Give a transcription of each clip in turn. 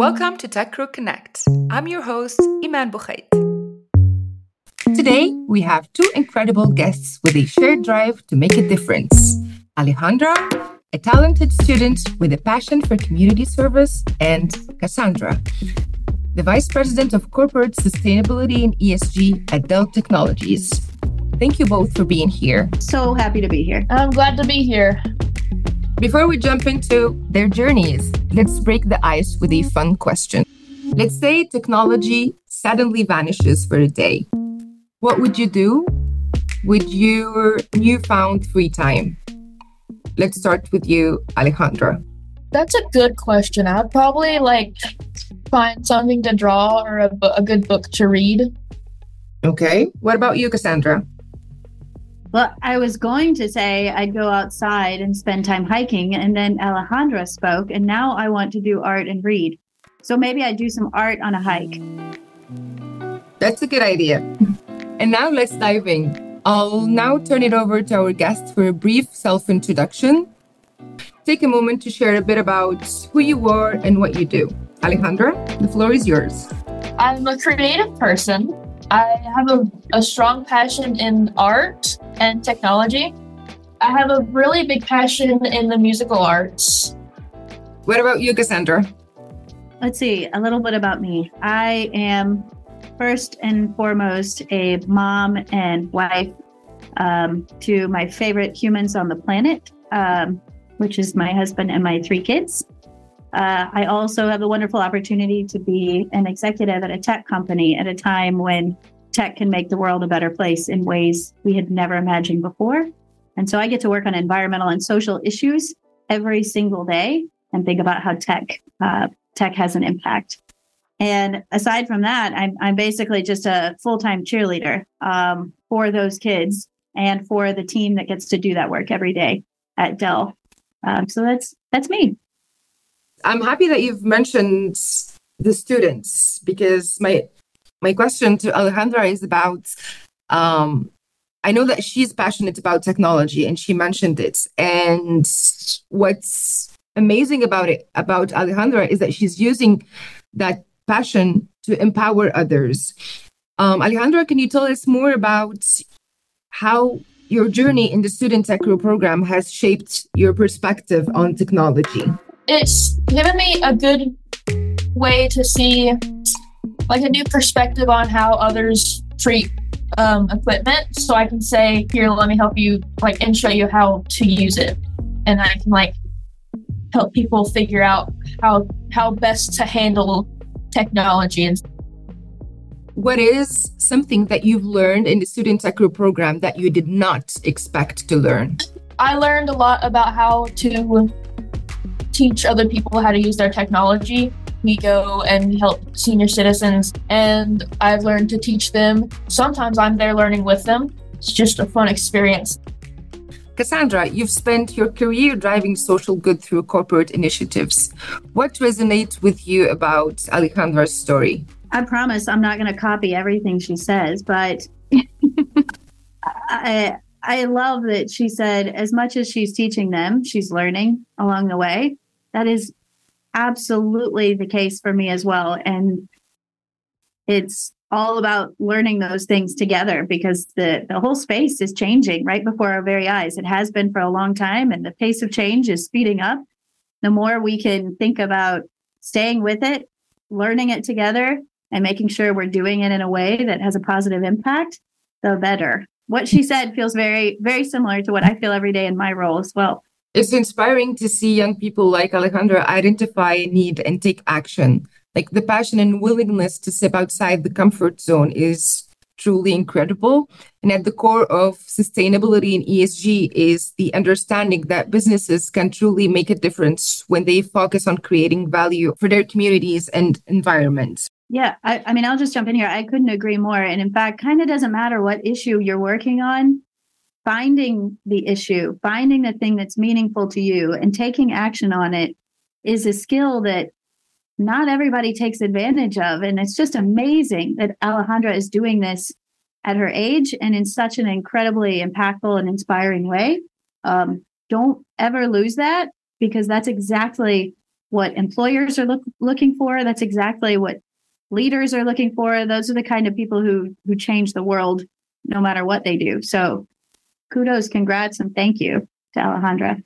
Welcome to Tech Crew Connect. I'm your host, Iman Bouchait. Today, we have two incredible guests with a shared drive to make a difference. Alejandra, a talented student with a passion for community service, and Cassandra, the Vice President of Corporate Sustainability and ESG at Dell Technologies. Thank you both for being here. So happy to be here. I'm glad to be here. Before we jump into their journeys, let's break the ice with a fun question. Let's say technology suddenly vanishes for a day. What would you do with your newfound free time? Let's start with you, Alejandra. That's a good question. I'd probably like find something to draw or a, a good book to read. Okay. What about you, Cassandra? Well, I was going to say I'd go outside and spend time hiking, and then Alejandra spoke, and now I want to do art and read. So maybe I'd do some art on a hike. That's a good idea. And now let's dive in. I'll now turn it over to our guest for a brief self introduction. Take a moment to share a bit about who you are and what you do. Alejandra, the floor is yours. I'm a creative person. I have a, a strong passion in art and technology. I have a really big passion in the musical arts. What about you, Cassandra? Let's see, a little bit about me. I am first and foremost a mom and wife um, to my favorite humans on the planet, um, which is my husband and my three kids. Uh, I also have the wonderful opportunity to be an executive at a tech company at a time when tech can make the world a better place in ways we had never imagined before. And so I get to work on environmental and social issues every single day and think about how tech uh, tech has an impact. And aside from that, I'm, I'm basically just a full time cheerleader um, for those kids and for the team that gets to do that work every day at Dell. Um, so that's that's me. I'm happy that you've mentioned the students because my my question to Alejandra is about um, I know that she's passionate about technology and she mentioned it. And what's amazing about it about Alejandra is that she's using that passion to empower others. Um, Alejandra, can you tell us more about how your journey in the Student Tech Crew program has shaped your perspective on technology? It's given me a good way to see like a new perspective on how others treat um, equipment. So I can say, here, let me help you, like, and show you how to use it, and I can like help people figure out how how best to handle technology and. What is something that you've learned in the Student Tech Crew program that you did not expect to learn? I learned a lot about how to teach other people how to use their technology we go and help senior citizens, and I've learned to teach them. Sometimes I'm there learning with them. It's just a fun experience. Cassandra, you've spent your career driving social good through corporate initiatives. What resonates with you about Alejandra's story? I promise I'm not going to copy everything she says, but I, I love that she said, as much as she's teaching them, she's learning along the way. That is absolutely the case for me as well. And it's all about learning those things together because the, the whole space is changing right before our very eyes. It has been for a long time, and the pace of change is speeding up. The more we can think about staying with it, learning it together, and making sure we're doing it in a way that has a positive impact, the better. What she said feels very, very similar to what I feel every day in my role as well. It's inspiring to see young people like Alejandra identify a need and take action. Like the passion and willingness to step outside the comfort zone is truly incredible. And at the core of sustainability and ESG is the understanding that businesses can truly make a difference when they focus on creating value for their communities and environments. Yeah, I, I mean, I'll just jump in here. I couldn't agree more. And in fact, kind of doesn't matter what issue you're working on finding the issue, finding the thing that's meaningful to you and taking action on it is a skill that not everybody takes advantage of. And it's just amazing that Alejandra is doing this at her age and in such an incredibly impactful and inspiring way. Um, don't ever lose that because that's exactly what employers are look, looking for. That's exactly what leaders are looking for. Those are the kind of people who who change the world no matter what they do. So kudos, congrats, and thank you to Alejandra.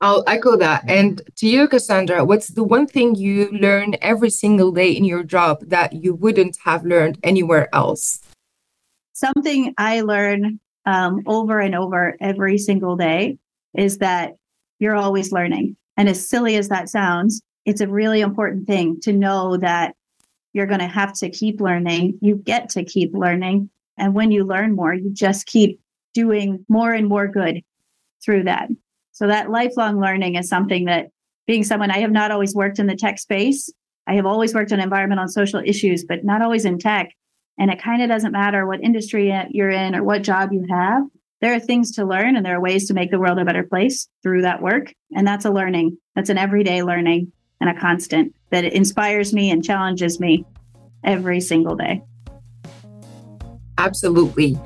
I'll echo that. And to you, Cassandra, what's the one thing you learn every single day in your job that you wouldn't have learned anywhere else? Something I learn um, over and over every single day is that you're always learning. And as silly as that sounds, it's a really important thing to know that you're going to have to keep learning. You get to keep learning. And when you learn more, you just keep doing more and more good through that. So that lifelong learning is something that being someone I have not always worked in the tech space. I have always worked on environmental and social issues, but not always in tech. And it kind of doesn't matter what industry you're in or what job you have. There are things to learn and there are ways to make the world a better place through that work. And that's a learning. That's an everyday learning and a constant that inspires me and challenges me every single day. Absolutely.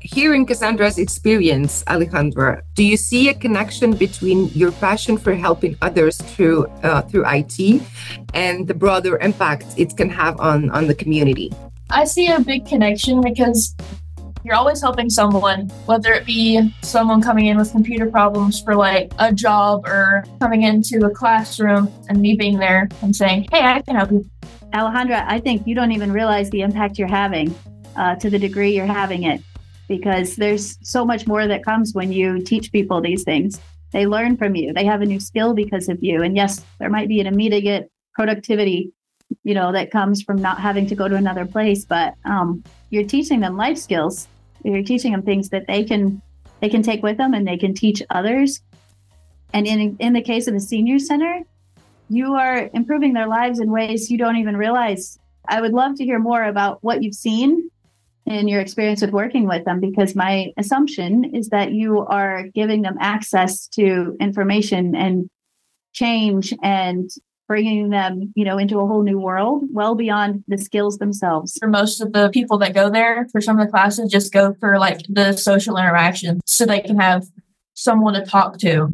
Hearing Cassandra's experience, Alejandra, do you see a connection between your passion for helping others through uh, through IT and the broader impact it can have on on the community? I see a big connection because you're always helping someone, whether it be someone coming in with computer problems for like a job or coming into a classroom and me being there and saying, Hey, I can help you. Alejandra, I think you don't even realize the impact you're having uh, to the degree you're having it because there's so much more that comes when you teach people these things. They learn from you, they have a new skill because of you. And yes, there might be an immediate productivity you know that comes from not having to go to another place but um, you're teaching them life skills. You're teaching them things that they can they can take with them and they can teach others. And in in the case of the senior center you are improving their lives in ways you don't even realize. I would love to hear more about what you've seen in your experience with working with them because my assumption is that you are giving them access to information and change and bringing them you know into a whole new world well beyond the skills themselves for most of the people that go there for some of the classes just go for like the social interaction so they can have someone to talk to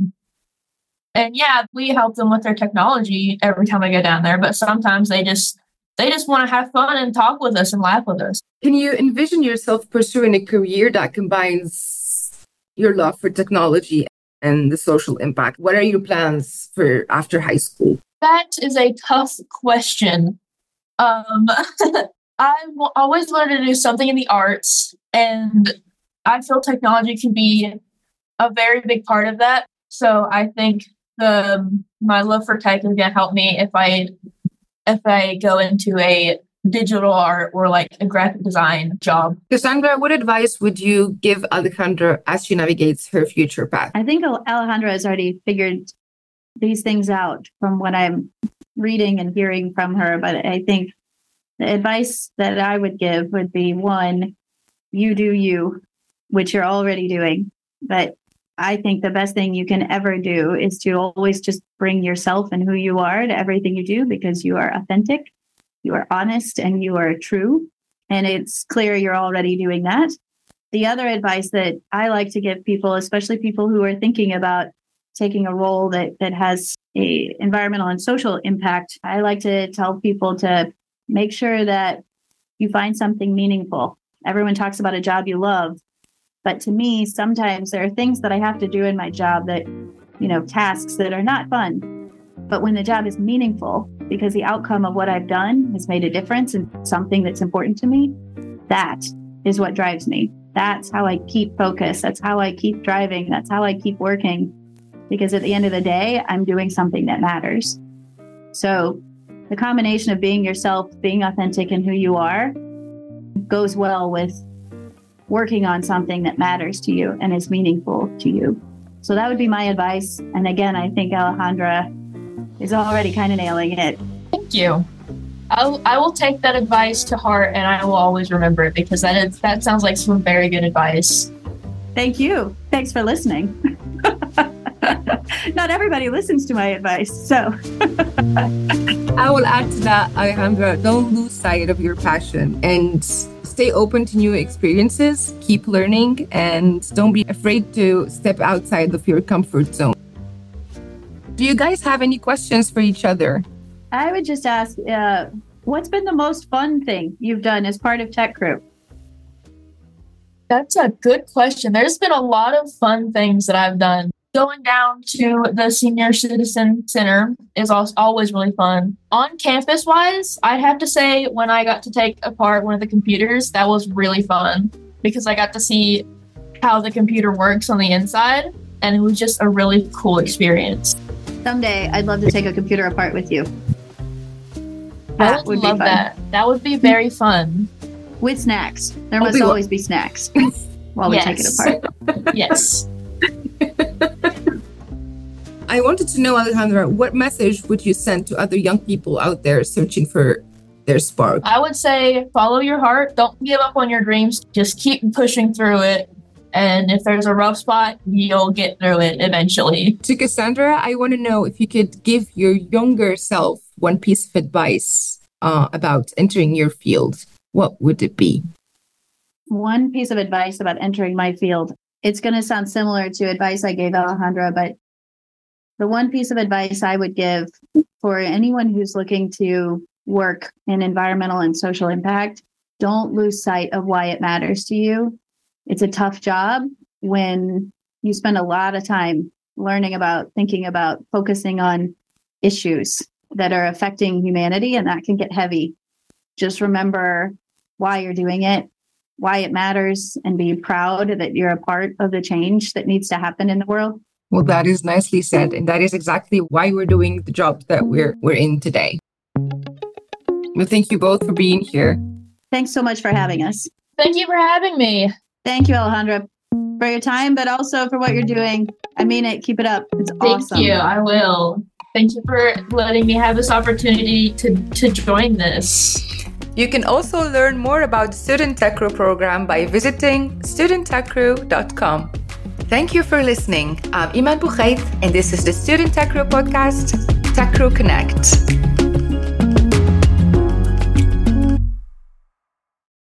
and yeah we help them with their technology every time i go down there but sometimes they just they just want to have fun and talk with us and laugh with us. Can you envision yourself pursuing a career that combines your love for technology and the social impact? What are your plans for after high school? That is a tough question. Um, I w- always wanted to do something in the arts, and I feel technology can be a very big part of that. So I think the my love for tech is going to help me if I if I go into a digital art or like a graphic design job. Cassandra, what advice would you give Alejandra as she navigates her future path? I think Alejandra has already figured these things out from what I'm reading and hearing from her. But I think the advice that I would give would be one, you do you, which you're already doing. But I think the best thing you can ever do is to always just bring yourself and who you are to everything you do because you are authentic, you are honest, and you are true. And it's clear you're already doing that. The other advice that I like to give people, especially people who are thinking about taking a role that, that has a environmental and social impact, I like to tell people to make sure that you find something meaningful. Everyone talks about a job you love, but to me, sometimes there are things that I have to do in my job that, you know, tasks that are not fun. But when the job is meaningful, because the outcome of what I've done has made a difference and something that's important to me, that is what drives me. That's how I keep focus. That's how I keep driving. That's how I keep working. Because at the end of the day, I'm doing something that matters. So the combination of being yourself, being authentic in who you are, goes well with working on something that matters to you and is meaningful to you. So that would be my advice. And again, I think Alejandra is already kind of nailing it. Thank you. I'll, I will take that advice to heart and I will always remember it because that is, that sounds like some very good advice. Thank you. Thanks for listening. Not everybody listens to my advice, so. I will add to that, Alejandra, don't lose sight of your passion and stay open to new experiences, keep learning, and don't be afraid to step outside of your comfort zone. Do you guys have any questions for each other? I would just ask, uh, what's been the most fun thing you've done as part of Tech Crew? That's a good question. There's been a lot of fun things that I've done. Going down to the Senior Citizen Center is always really fun. On campus wise, I'd have to say when I got to take apart one of the computers, that was really fun because I got to see how the computer works on the inside, and it was just a really cool experience. Someday, I'd love to take a computer apart with you. That I would, would love that. That would be very fun. With snacks. There must always be snacks while we yes. take it apart. yes. I wanted to know, Alejandra, what message would you send to other young people out there searching for their spark? I would say follow your heart. Don't give up on your dreams. Just keep pushing through it. And if there's a rough spot, you'll get through it eventually. To Cassandra, I want to know if you could give your younger self one piece of advice uh, about entering your field. What would it be? One piece of advice about entering my field. It's going to sound similar to advice I gave Alejandra, but the one piece of advice I would give for anyone who's looking to work in environmental and social impact, don't lose sight of why it matters to you. It's a tough job when you spend a lot of time learning about, thinking about, focusing on issues that are affecting humanity, and that can get heavy. Just remember why you're doing it, why it matters, and be proud that you're a part of the change that needs to happen in the world. Well, that is nicely said. And that is exactly why we're doing the job that we're we're in today. Well, thank you both for being here. Thanks so much for having us. Thank you for having me. Thank you, Alejandra, for your time, but also for what you're doing. I mean it. Keep it up. It's thank awesome. Thank you. I will. Thank you for letting me have this opportunity to, to join this. You can also learn more about the Student Tech Crew program by visiting studenttechcrew.com. Thank you for listening. I'm Iman Bouchait, and this is the Student Tech Crew podcast, Tech Crew Connect.